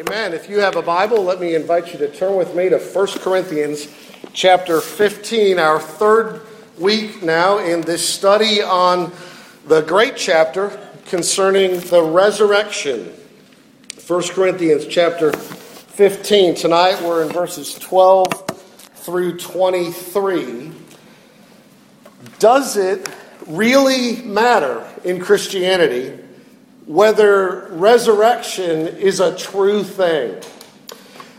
Amen. If you have a Bible, let me invite you to turn with me to 1 Corinthians chapter 15, our third week now in this study on the great chapter concerning the resurrection. 1 Corinthians chapter 15. Tonight we're in verses 12 through 23. Does it really matter in Christianity whether resurrection is a true thing?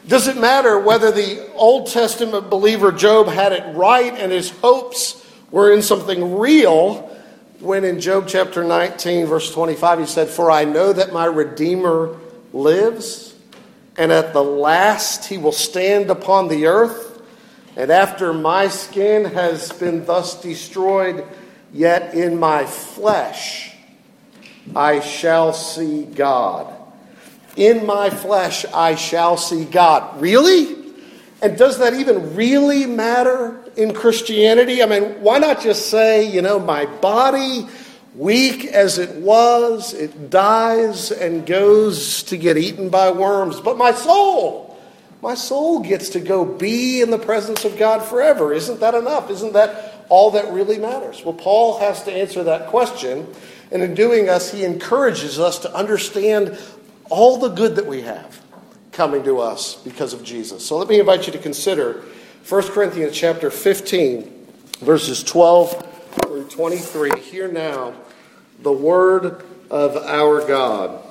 Does it matter whether the Old Testament believer Job had it right and his hopes were in something real when in Job chapter 19, verse 25, he said, For I know that my Redeemer lives, and at the last he will stand upon the earth, and after my skin has been thus destroyed, yet in my flesh I shall see God. In my flesh, I shall see God. Really? And does that even really matter in Christianity? I mean, why not just say, you know, my body, weak as it was, it dies and goes to get eaten by worms, but my soul, my soul gets to go be in the presence of God forever. Isn't that enough? Isn't that all that really matters? Well, Paul has to answer that question and in doing us, he encourages us to understand all the good that we have coming to us because of Jesus. So let me invite you to consider 1 Corinthians chapter 15, verses 12 through 23. Hear now the word of our God.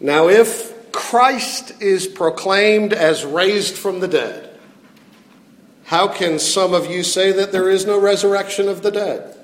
Now, if Christ is proclaimed as raised from the dead, how can some of you say that there is no resurrection of the dead?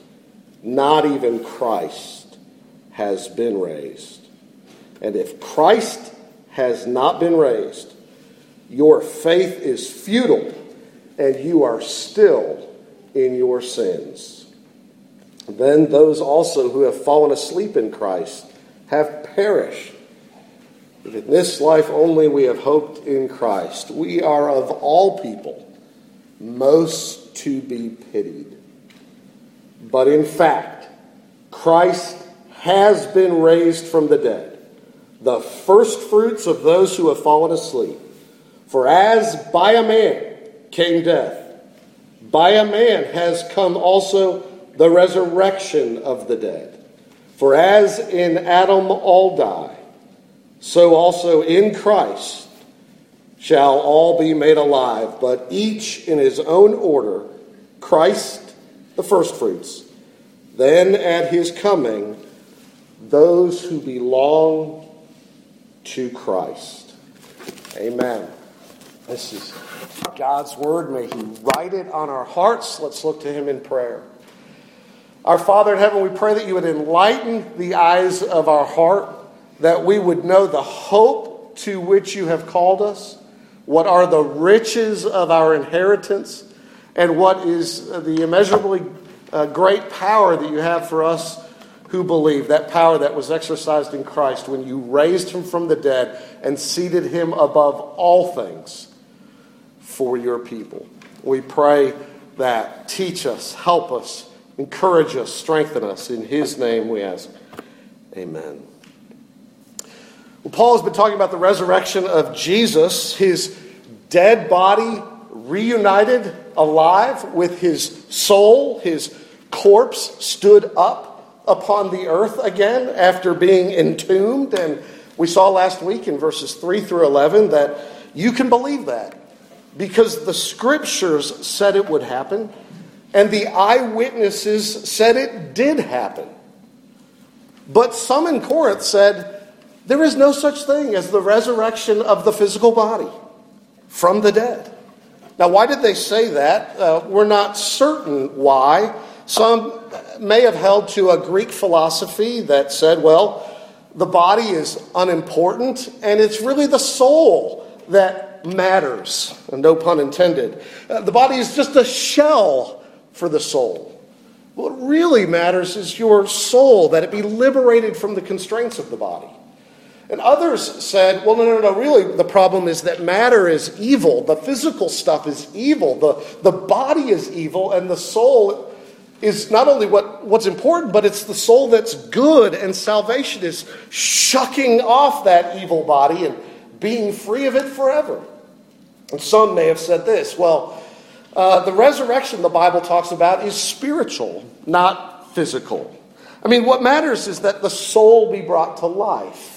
not even Christ has been raised. And if Christ has not been raised, your faith is futile and you are still in your sins. Then those also who have fallen asleep in Christ have perished. If in this life only we have hoped in Christ. We are of all people most to be pitied. But in fact, Christ has been raised from the dead, the first fruits of those who have fallen asleep. For as by a man came death, by a man has come also the resurrection of the dead. For as in Adam all die, so also in Christ shall all be made alive, but each in his own order Christ the firstfruits. Then at his coming, those who belong to Christ. Amen. This is God's word. May He write it on our hearts. Let's look to Him in prayer. Our Father in heaven, we pray that you would enlighten the eyes of our heart, that we would know the hope to which you have called us, what are the riches of our inheritance and what is the immeasurably uh, great power that you have for us who believe, that power that was exercised in Christ when you raised him from the dead and seated him above all things for your people. We pray that. Teach us, help us, encourage us, strengthen us. In his name we ask. Amen. Well, Paul has been talking about the resurrection of Jesus, his dead body reunited alive with his soul. His corpse stood up upon the earth again after being entombed. And we saw last week in verses 3 through 11 that you can believe that because the scriptures said it would happen and the eyewitnesses said it did happen. But some in Corinth said there is no such thing as the resurrection of the physical body from the dead. Now, why did they say that? Uh, we're not certain why. Some may have held to a Greek philosophy that said, well, the body is unimportant, and it's really the soul that matters, no pun intended. Uh, the body is just a shell for the soul. What really matters is your soul, that it be liberated from the constraints of the body. And others said, well, no, no, no, really, the problem is that matter is evil. The physical stuff is evil. The, the body is evil, and the soul is not only what, what's important, but it's the soul that's good, and salvation is shucking off that evil body and being free of it forever. And some may have said this well, uh, the resurrection the Bible talks about is spiritual, not physical. I mean, what matters is that the soul be brought to life,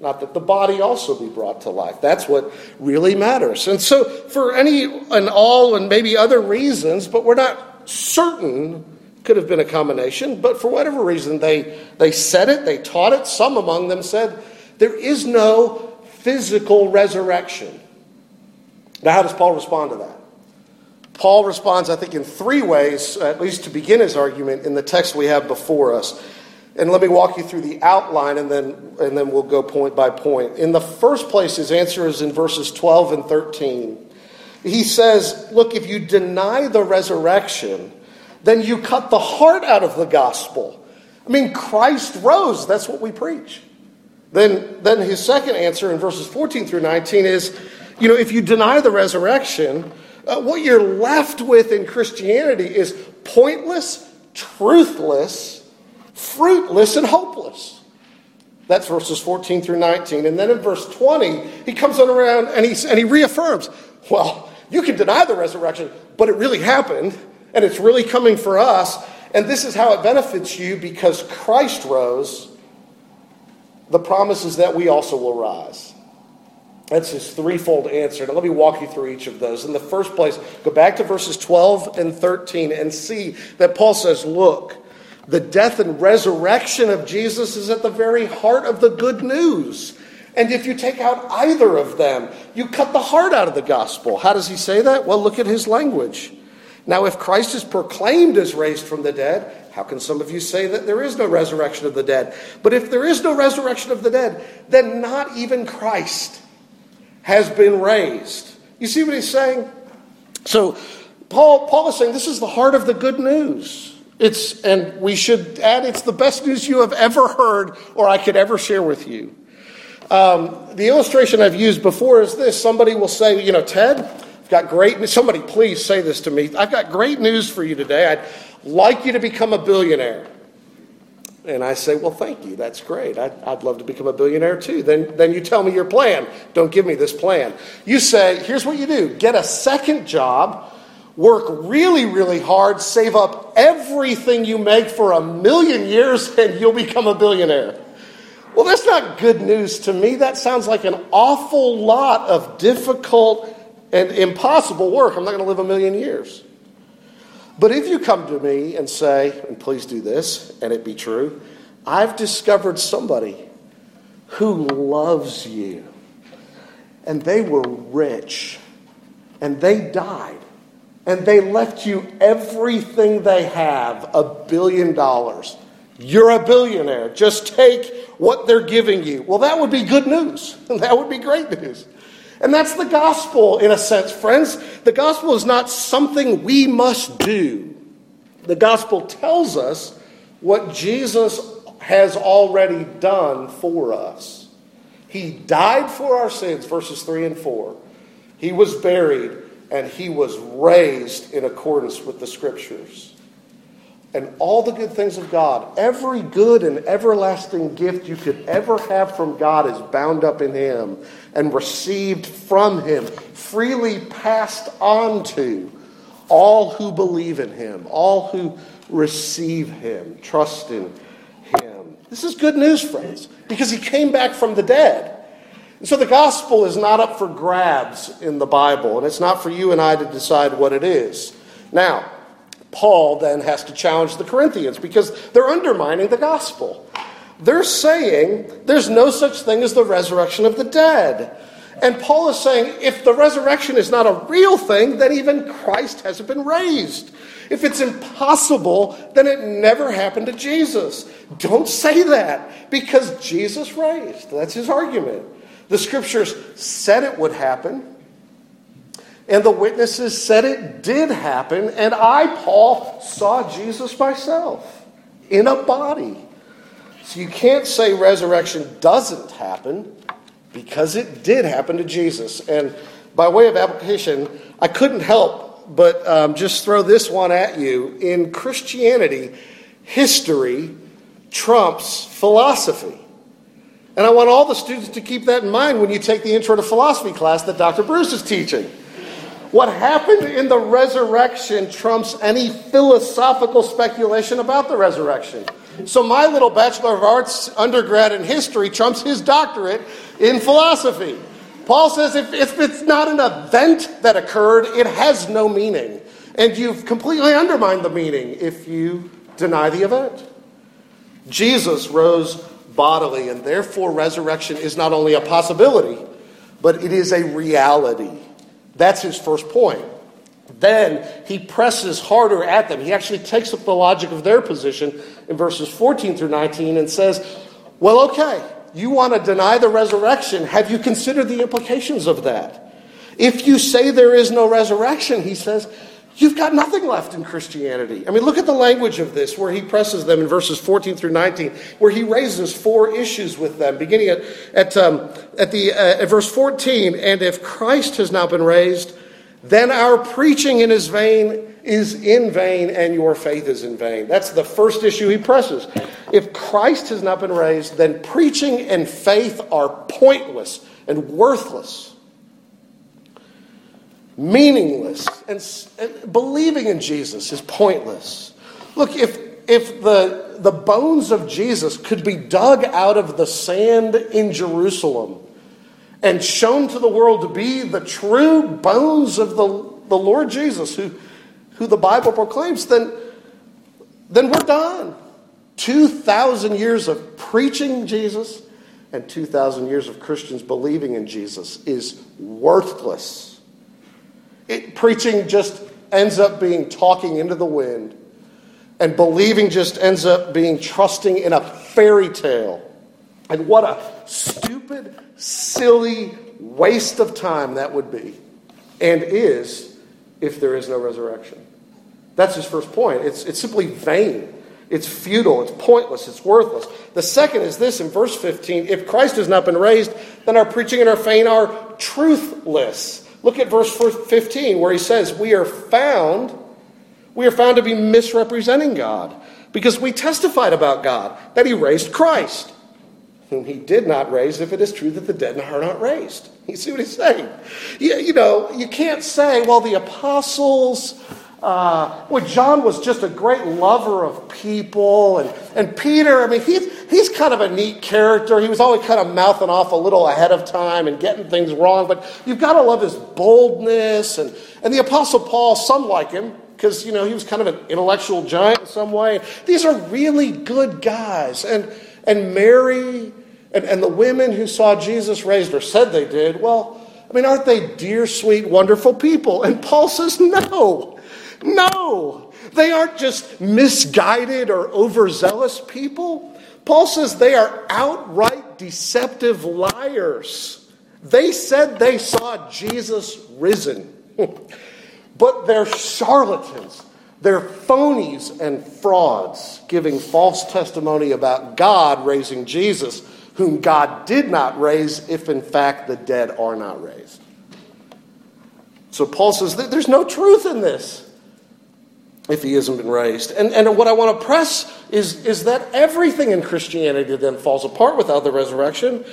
not that the body also be brought to life. That's what really matters. And so, for any and all, and maybe other reasons, but we're not certain, could have been a combination, but for whatever reason, they, they said it, they taught it. Some among them said, there is no physical resurrection. Now, how does Paul respond to that? Paul responds, I think, in three ways, at least to begin his argument in the text we have before us. And let me walk you through the outline and then, and then we'll go point by point. In the first place, his answer is in verses 12 and 13. He says, Look, if you deny the resurrection, then you cut the heart out of the gospel. I mean, Christ rose. That's what we preach. Then, then his second answer in verses 14 through 19 is, you know, if you deny the resurrection, uh, what you're left with in Christianity is pointless, truthless, fruitless, and hopeless. That's verses 14 through 19. And then in verse 20, he comes on around and he, and he reaffirms well, you can deny the resurrection, but it really happened, and it's really coming for us. And this is how it benefits you because Christ rose. The promise is that we also will rise. That's his threefold answer. Now, let me walk you through each of those. In the first place, go back to verses 12 and 13 and see that Paul says, Look, the death and resurrection of Jesus is at the very heart of the good news. And if you take out either of them, you cut the heart out of the gospel. How does he say that? Well, look at his language. Now, if Christ is proclaimed as raised from the dead, how can some of you say that there is no resurrection of the dead? But if there is no resurrection of the dead, then not even Christ has been raised. You see what he's saying? So Paul, Paul is saying this is the heart of the good news. It's, and we should add, it's the best news you have ever heard or I could ever share with you. Um, the illustration I've used before is this somebody will say, you know, Ted, I've got great Somebody please say this to me. I've got great news for you today. I'd like you to become a billionaire. And I say, Well, thank you. That's great. I'd, I'd, love to become a billionaire too. Then, then you tell me your plan. Don't give me this plan. You say, Here's what you do get a second job, work really, really hard, save up everything you make for a million years, and you'll become a billionaire. Well, that's not good news to me. That sounds like an awful lot of difficult and impossible work. I'm not going to live a million years. But if you come to me and say, and please do this, and it be true, I've discovered somebody who loves you, and they were rich, and they died, and they left you everything they have a billion dollars. You're a billionaire. Just take what they're giving you. Well, that would be good news. That would be great news. And that's the gospel in a sense, friends. The gospel is not something we must do. The gospel tells us what Jesus has already done for us. He died for our sins, verses 3 and 4. He was buried, and he was raised in accordance with the scriptures and all the good things of God. Every good and everlasting gift you could ever have from God is bound up in Him and received from Him, freely passed on to all who believe in Him, all who receive Him, trust in Him. This is good news, friends, because He came back from the dead. So the gospel is not up for grabs in the Bible, and it's not for you and I to decide what it is. Now, Paul then has to challenge the Corinthians because they're undermining the gospel. They're saying there's no such thing as the resurrection of the dead. And Paul is saying if the resurrection is not a real thing, then even Christ hasn't been raised. If it's impossible, then it never happened to Jesus. Don't say that because Jesus raised. That's his argument. The scriptures said it would happen, and the witnesses said it did happen, and I, Paul, saw Jesus myself in a body. So you can't say resurrection doesn't happen because it did happen to Jesus. And by way of application, I couldn't help but um, just throw this one at you. In Christianity, history trumps philosophy. And I want all the students to keep that in mind when you take the intro to philosophy class that Dr. Bruce is teaching. What happened in the resurrection trumps any philosophical speculation about the resurrection. So, my little Bachelor of Arts undergrad in history trumps his doctorate in philosophy. Paul says if, if it's not an event that occurred, it has no meaning. And you've completely undermined the meaning if you deny the event. Jesus rose bodily, and therefore resurrection is not only a possibility, but it is a reality. That's his first point. Then he presses harder at them. He actually takes up the logic of their position in verses 14 through 19 and says, Well, okay, you want to deny the resurrection. Have you considered the implications of that? If you say there is no resurrection, he says, you've got nothing left in Christianity. I mean, look at the language of this, where he presses them in verses 14 through 19, where he raises four issues with them, beginning at, at, um, at, the, uh, at verse 14. And if Christ has now been raised, then our preaching in his vain is in vain and your faith is in vain. That's the first issue he presses. If Christ has not been raised, then preaching and faith are pointless and worthless meaningless, and, believing in Jesus is pointless. Look, if, if the, the bones of Jesus could be dug out of the sand in Jerusalem and shown to the world to be the true bones of the, the Lord Jesus, who, who the Bible proclaims, then, then we're done. 2,000 years of preaching Jesus and 2,000 years of Christians believing in Jesus is worthless. It, preaching just ends up being talking into the wind, and believing just ends up being trusting in a fairy tale. And what a stupid, silly waste of time that would be, and is, if there is no resurrection. That's his first point. It's, it's simply vain. It's futile. It's pointless. It's worthless. The second is this in verse 15 if Christ has not been raised, then our preaching and our faith are truthless. Look at verse 15 where he says, We are found, we are found to be misrepresenting God because we testified about God that he raised Christ, whom he did not raise if it is true that the dead are not raised. You see what he's saying? You, you know, you can't say, well, the apostles uh, well, John was just a great lover of people. And, and Peter, I mean, he's, he's kind of a neat character. He was always kind of mouthing off a little ahead of time and getting things wrong. But you've got to love his boldness. And, and the Apostle Paul, some like him because, you know, he was kind of an intellectual giant in some way. These are really good guys. And, and Mary and, and the women who saw Jesus raised or said they did, well, I mean, aren't they dear, sweet, wonderful people? And Paul says, no. No, they aren't just misguided or overzealous people. Paul says they are outright deceptive liars. They said they saw Jesus risen, but they're charlatans. They're phonies and frauds, giving false testimony about God raising Jesus, whom God did not raise, if in fact the dead are not raised. So Paul says there's no truth in this if he hasn't been raised. And, and what I want to press is, is that everything in Christianity then falls apart without the resurrection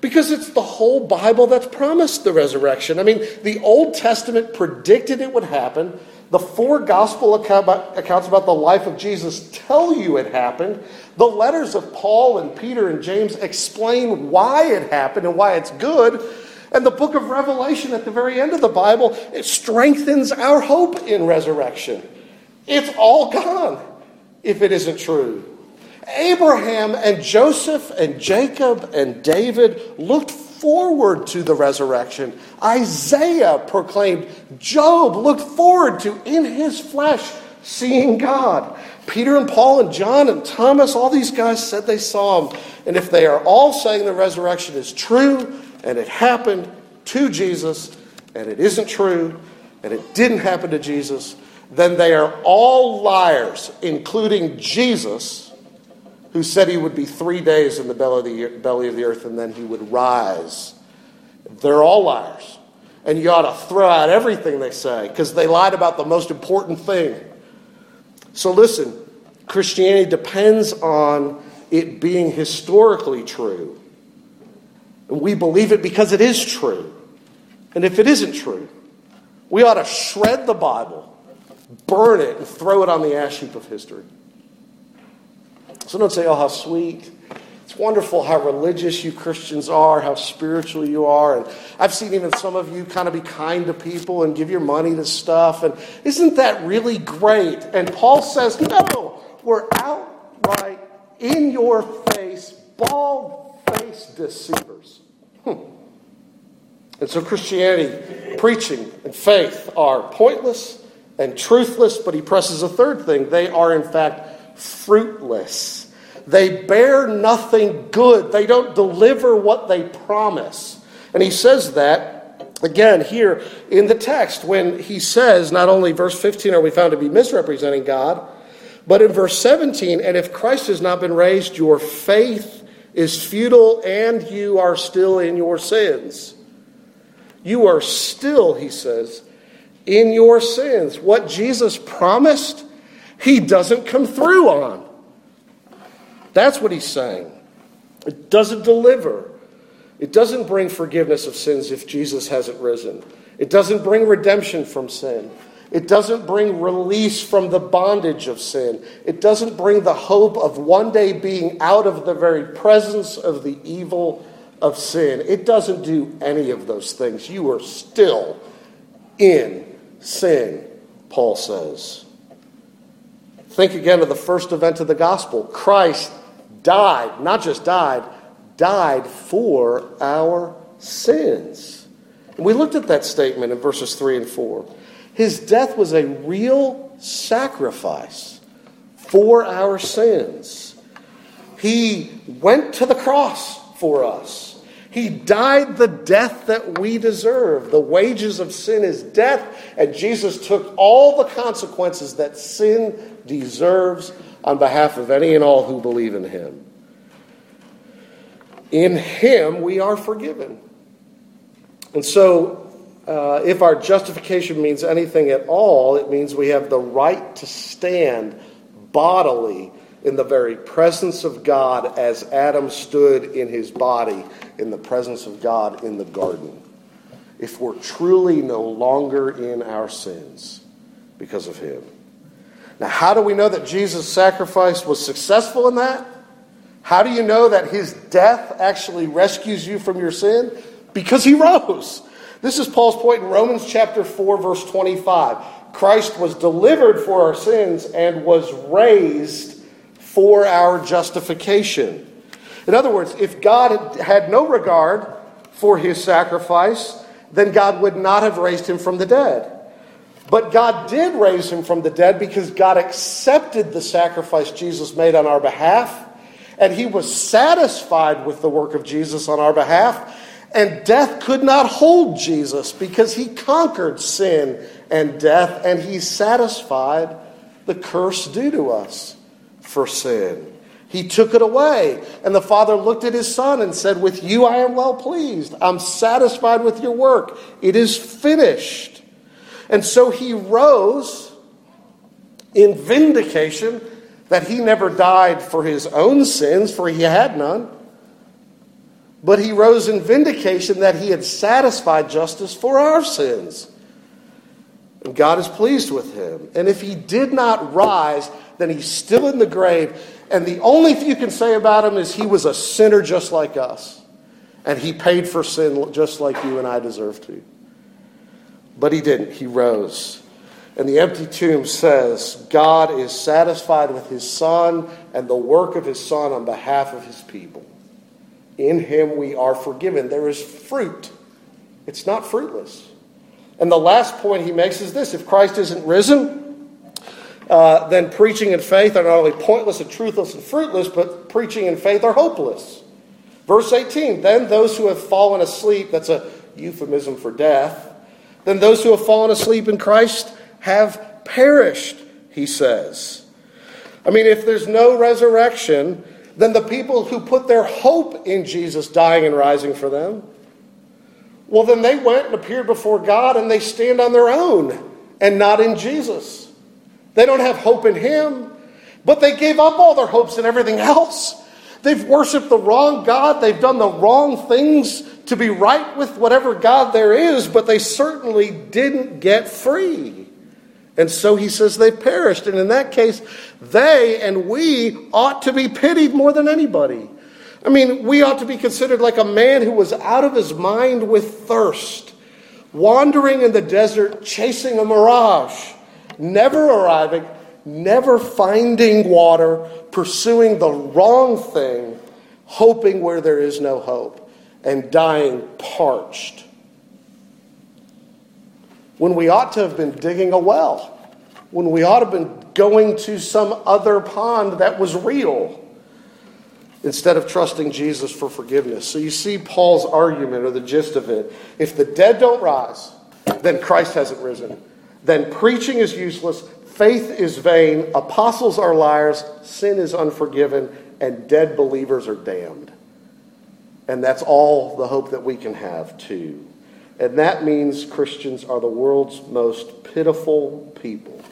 because it's the whole Bible that's promised the resurrection. I mean, the Old Testament predicted it would happen. The four gospel accounts about the life of Jesus tell you it happened. The letters of Paul and Peter and James explain why it happened and why it's good. And the book of Revelation at the very end of the Bible, it strengthens our hope in resurrection. It's all gone if it isn't true. Abraham and Joseph and Jacob and David looked forward to the resurrection. Isaiah proclaimed, Job looked forward to, in his flesh, seeing God. Peter and Paul and John and Thomas, all these guys said they saw him. And if they are all saying the resurrection is true and it happened to Jesus and it isn't true and it didn't happen to Jesus, then they are all liars, including Jesus, who said he would be three days in the belly of the, belly of the earth and then he would rise. They're all liars. And you ought to throw out everything they say because they lied about the most important thing. So listen, Christianity depends on it being historically true. And we believe it because it is true. And if it isn't true, we ought to shred the Bible, burn it, and throw it on the ash heap of history. So don't say, oh, how sweet. It's wonderful how religious you Christians are, how spiritual you are. And I've seen even some of you kind of be kind to people and give your money to stuff. And isn't that really great? And Paul says, no, we're outright in your face, bald faced deceivers. Hmm. And so Christianity, preaching, and faith are pointless and truthless, but he presses a third thing. They are, in fact, fruitless. They bear nothing good. They don't deliver what they promise. And he says that again here in the text when he says, not only verse 15 are we found to be misrepresenting God, but in verse 17, and if Christ has not been raised, your faith is futile and you are still in your sins. You are still, he says, in your sins. What Jesus promised, he doesn't come through on. That's what he's saying. It doesn't deliver. It doesn't bring forgiveness of sins if Jesus hasn't risen. It doesn't bring redemption from sin. It doesn't bring release from the bondage of sin. It doesn't bring the hope of one day being out of the very presence of the evil of sin. It doesn't do any of those things. You are still in sin, Paul says. Think again of the first event of the gospel. Christ died, not just died, died for our sins. And we looked at that statement in verses 3 and 4. His death was a real sacrifice for our sins. He went to the cross for us. He died the death that we deserve. The wages of sin is death, and Jesus took all the consequences that sin deserves on behalf of any and all who believe in him. In him we are forgiven. And so, uh, if our justification means anything at all, it means we have the right to stand bodily in the very presence of God as Adam stood in his body in the presence of God in the garden. If we're truly no longer in our sins because of him. Now, how do we know that Jesus' sacrifice was successful in that? How do you know that his death actually rescues you from your sin? Because he rose. This is Paul's point in Romans chapter 4, verse 25. Christ was delivered for our sins and was raised for our justification. In other words, if God had no regard for his sacrifice, then God would not have raised him from the dead. But God did raise him from the dead because God accepted the sacrifice Jesus made on our behalf, and he was satisfied with the work of Jesus on our behalf. And death could not hold Jesus because he conquered sin and death, and he satisfied the curse due to us for sin. He took it away. And the father looked at his son and said, With you I am well pleased. I'm satisfied with your work. It is finished. And so he rose in vindication that he never died for his own sins, for he had none. But he rose in vindication that he had satisfied justice for our sins. And God is pleased with him. And if he did not rise, then he's still in the grave. And the only thing you can say about him is he was a sinner just like us. And he paid for sin just like you and I deserve to. But he didn't. He rose. And the empty tomb says, God is satisfied with his Son and the work of his Son on behalf of his people. In him we are forgiven. There is fruit, it's not fruitless. And the last point he makes is this if Christ isn't risen, uh, then preaching and faith are not only pointless and truthless and fruitless, but preaching and faith are hopeless. Verse 18 Then those who have fallen asleep, that's a euphemism for death, then those who have fallen asleep in Christ have perished, he says. I mean, if there's no resurrection, then the people who put their hope in Jesus dying and rising for them, well, then they went and appeared before God and they stand on their own and not in Jesus. They don't have hope in Him, but they gave up all their hopes and everything else. They've worshiped the wrong God. They've done the wrong things to be right with whatever God there is, but they certainly didn't get free. And so he says they've perished. And in that case, they and we ought to be pitied more than anybody. I mean, we ought to be considered like a man who was out of his mind with thirst, wandering in the desert, chasing a mirage, never arriving, never finding water, pursuing the wrong thing, hoping where there is no hope, and dying parched. When we ought to have been digging a well, when we ought to have been going to some other pond that was real instead of trusting Jesus for forgiveness. So you see Paul's argument or the gist of it. If the dead don't rise, then Christ hasn't risen. Then preaching is useless, faith is vain, apostles are liars, sin is unforgiven, and dead believers are damned. And that's all the hope that we can have, too. And that means Christians are the world's most pitiful people.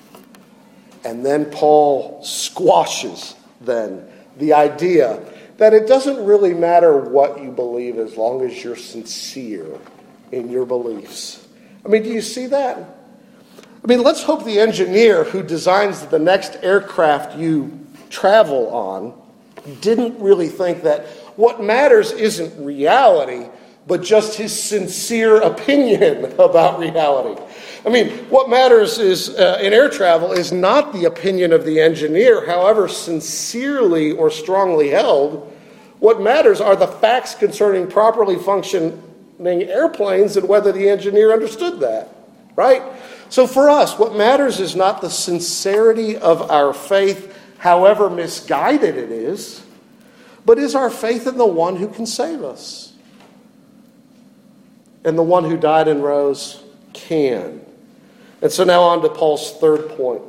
And then Paul squashes then the idea that it doesn't really matter what you believe as long as you're sincere in your beliefs. I mean, do you see that? I mean, let's hope the engineer who designs the next aircraft you travel on didn't really think that what matters isn't reality, but just his sincere opinion about reality. I mean, what matters is uh, in air travel is not the opinion of the engineer, however sincerely or strongly held. What matters are the facts concerning properly functioning airplanes and whether the engineer understood that, right? So for us, what matters is not the sincerity of our faith, however misguided it is, but is our faith in the one who can save us and the one who died and rose can. And so now on to Paul's third point.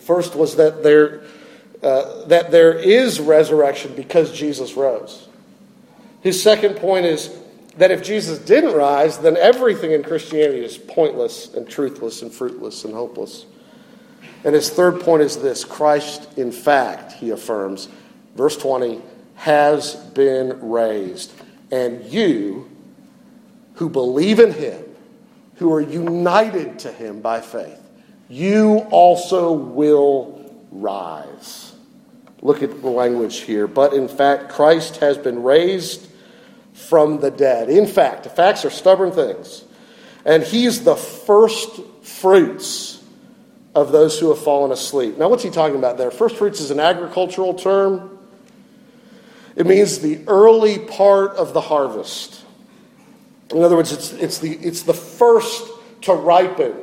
First was that there, uh, that there is resurrection because Jesus rose. His second point is that if Jesus didn't rise, then everything in Christianity is pointless and truthless and fruitless and hopeless. And his third point is this Christ, in fact, he affirms, verse 20, has been raised, and you who believe in him, who are united to him by faith, you also will rise. Look at the language here. But in fact, Christ has been raised from the dead. In fact, the facts are stubborn things. And he's the first fruits of those who have fallen asleep. Now, what's he talking about there? First fruits is an agricultural term, it means the early part of the harvest. In other words, it's, it's, the, it's the first to ripen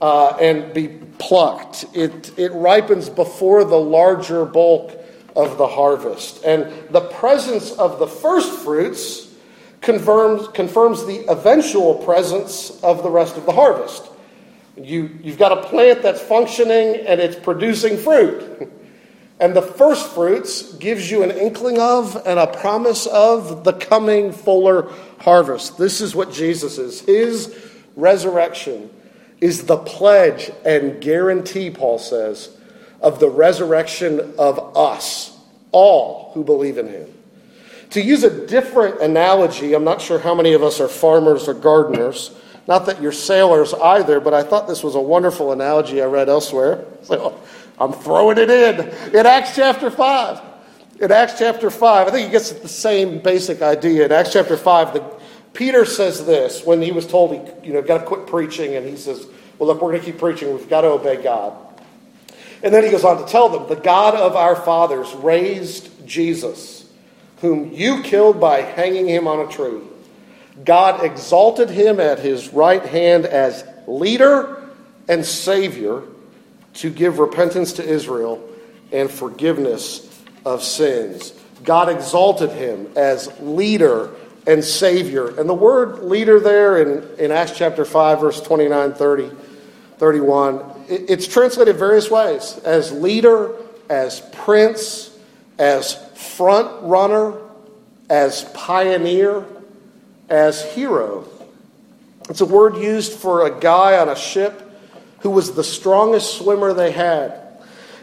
uh, and be plucked. It, it ripens before the larger bulk of the harvest. And the presence of the first fruits confirms, confirms the eventual presence of the rest of the harvest. You, you've got a plant that's functioning and it's producing fruit. And the first fruits gives you an inkling of and a promise of the coming fuller harvest. This is what Jesus is. His resurrection is the pledge and guarantee, Paul says, of the resurrection of us, all who believe in him. To use a different analogy, I'm not sure how many of us are farmers or gardeners. Not that you're sailors either, but I thought this was a wonderful analogy I read elsewhere. So I'm throwing it in. In Acts chapter 5. In Acts chapter 5, I think he gets at the same basic idea. In Acts chapter 5, the, Peter says this when he was told he you know, got to quit preaching, and he says, Well, look, we're going to keep preaching. We've got to obey God. And then he goes on to tell them the God of our fathers raised Jesus, whom you killed by hanging him on a tree. God exalted him at his right hand as leader and savior to give repentance to Israel and forgiveness of sins. God exalted him as leader and savior. And the word leader there in, in Acts chapter 5, verse 29, 30, 31, it, it's translated various ways as leader, as prince, as front runner, as pioneer, as hero. It's a word used for a guy on a ship who was the strongest swimmer they had.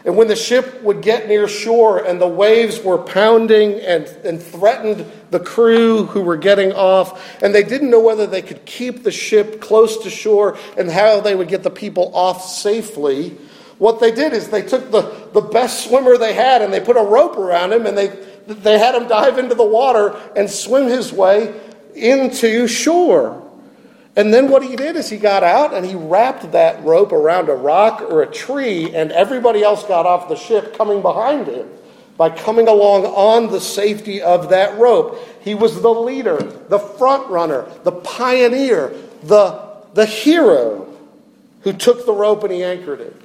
And when the ship would get near shore and the waves were pounding and, and threatened the crew who were getting off, and they didn't know whether they could keep the ship close to shore and how they would get the people off safely, what they did is they took the, the best swimmer they had and they put a rope around him and they, they had him dive into the water and swim his way into shore. And then what he did is he got out and he wrapped that rope around a rock or a tree, and everybody else got off the ship coming behind him by coming along on the safety of that rope. He was the leader, the front runner, the pioneer, the, the hero who took the rope and he anchored it.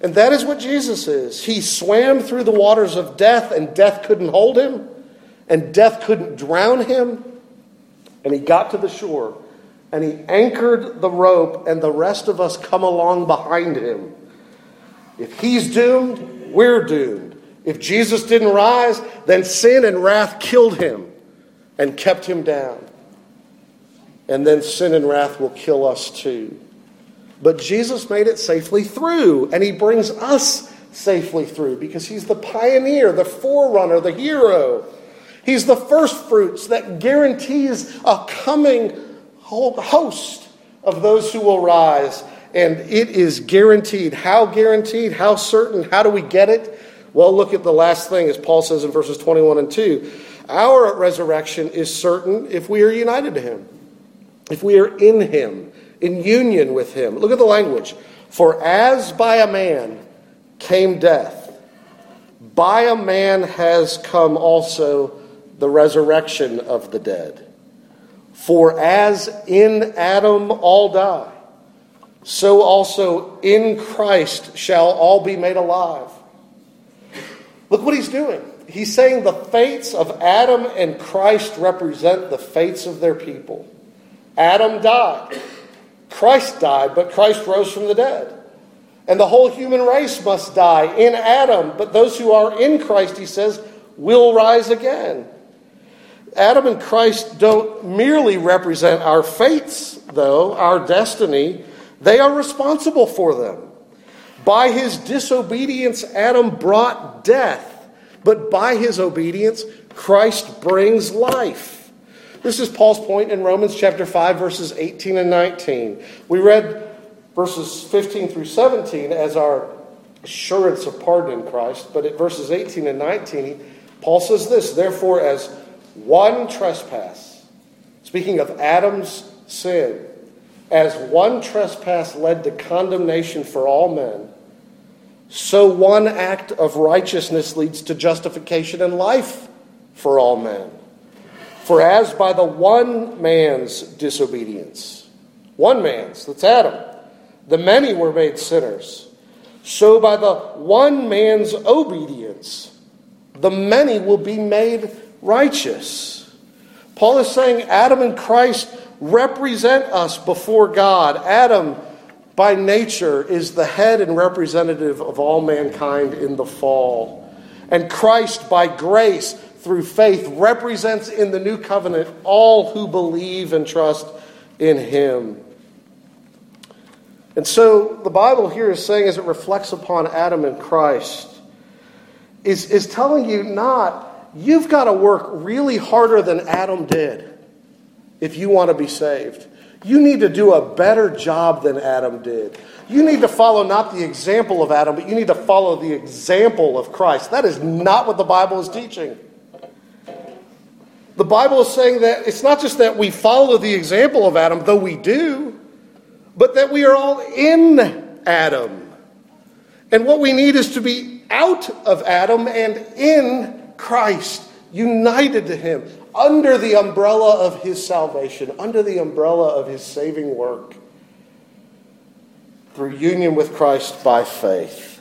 And that is what Jesus is. He swam through the waters of death, and death couldn't hold him, and death couldn't drown him. And he got to the shore and he anchored the rope, and the rest of us come along behind him. If he's doomed, we're doomed. If Jesus didn't rise, then sin and wrath killed him and kept him down. And then sin and wrath will kill us too. But Jesus made it safely through, and he brings us safely through because he's the pioneer, the forerunner, the hero. He's the first fruits that guarantees a coming host of those who will rise. And it is guaranteed. How guaranteed? How certain? How do we get it? Well, look at the last thing, as Paul says in verses 21 and 2. Our resurrection is certain if we are united to him, if we are in him, in union with him. Look at the language. For as by a man came death, by a man has come also the resurrection of the dead. For as in Adam all die, so also in Christ shall all be made alive. Look what he's doing. He's saying the fates of Adam and Christ represent the fates of their people. Adam died. Christ died, but Christ rose from the dead. And the whole human race must die in Adam, but those who are in Christ, he says, will rise again. Adam and Christ don't merely represent our fates, though, our destiny, they are responsible for them. By his disobedience, Adam brought death, but by his obedience, Christ brings life. This is Paul's point in Romans chapter 5, verses 18 and 19. We read verses 15 through 17 as our assurance of pardon in Christ, but at verses 18 and 19, Paul says this Therefore, as one trespass, speaking of Adam's sin, as one trespass led to condemnation for all men, so one act of righteousness leads to justification and life for all men. For as by the one man's disobedience, one man's, that's Adam, the many were made sinners, so by the one man's obedience, the many will be made righteous. Paul is saying Adam and Christ represent us before God. Adam, by nature, is the head and representative of all mankind in the fall. And Christ, by grace, through faith, represents in the new covenant all who believe and trust in him. And so the Bible here is saying, as it reflects upon Adam and Christ, is, is telling you not You've got to work really harder than Adam did if you want to be saved. You need to do a better job than Adam did. You need to follow not the example of Adam, but you need to follow the example of Christ. That is not what the Bible is teaching. The Bible is saying that it's not just that we follow the example of Adam, though we do. but that we are all in Adam. And what we need is to be out of Adam and in Christ, united to Him, under the umbrella of His salvation, under the umbrella of His saving work, through union with Christ by faith.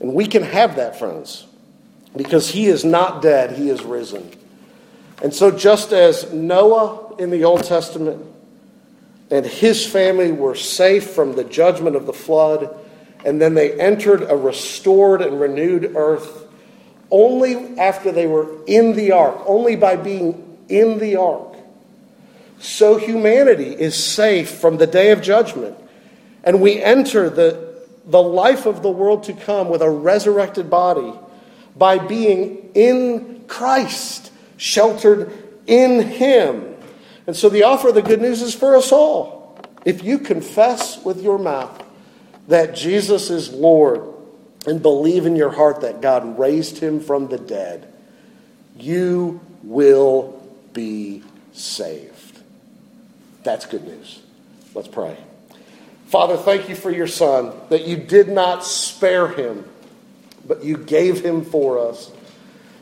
And we can have that, friends, because He is not dead, He is risen. And so, just as Noah in the Old Testament and his family were safe from the judgment of the flood, and then they entered a restored and renewed earth only after they were in the ark, only by being in the ark. So humanity is safe from the day of judgment, and we enter the, the life of the world to come with a resurrected body by being in Christ sheltered in Him. And so the offer of the good news is for us all. If you confess with your mouth that Jesus is Lord and believe in your heart that God raised him from the dead, you will be saved. That's good news. Let's pray. Father, thank you for your Son, that you did not spare him, but you gave him for us.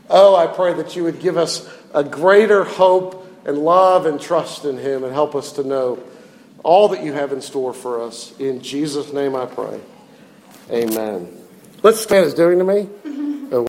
Oh, I pray that you would give us a greater hope and love and trust in Him and help us to know all that you have in store for us. In Jesus' name I pray. Amen. Let's stand is doing to me. Mm-hmm.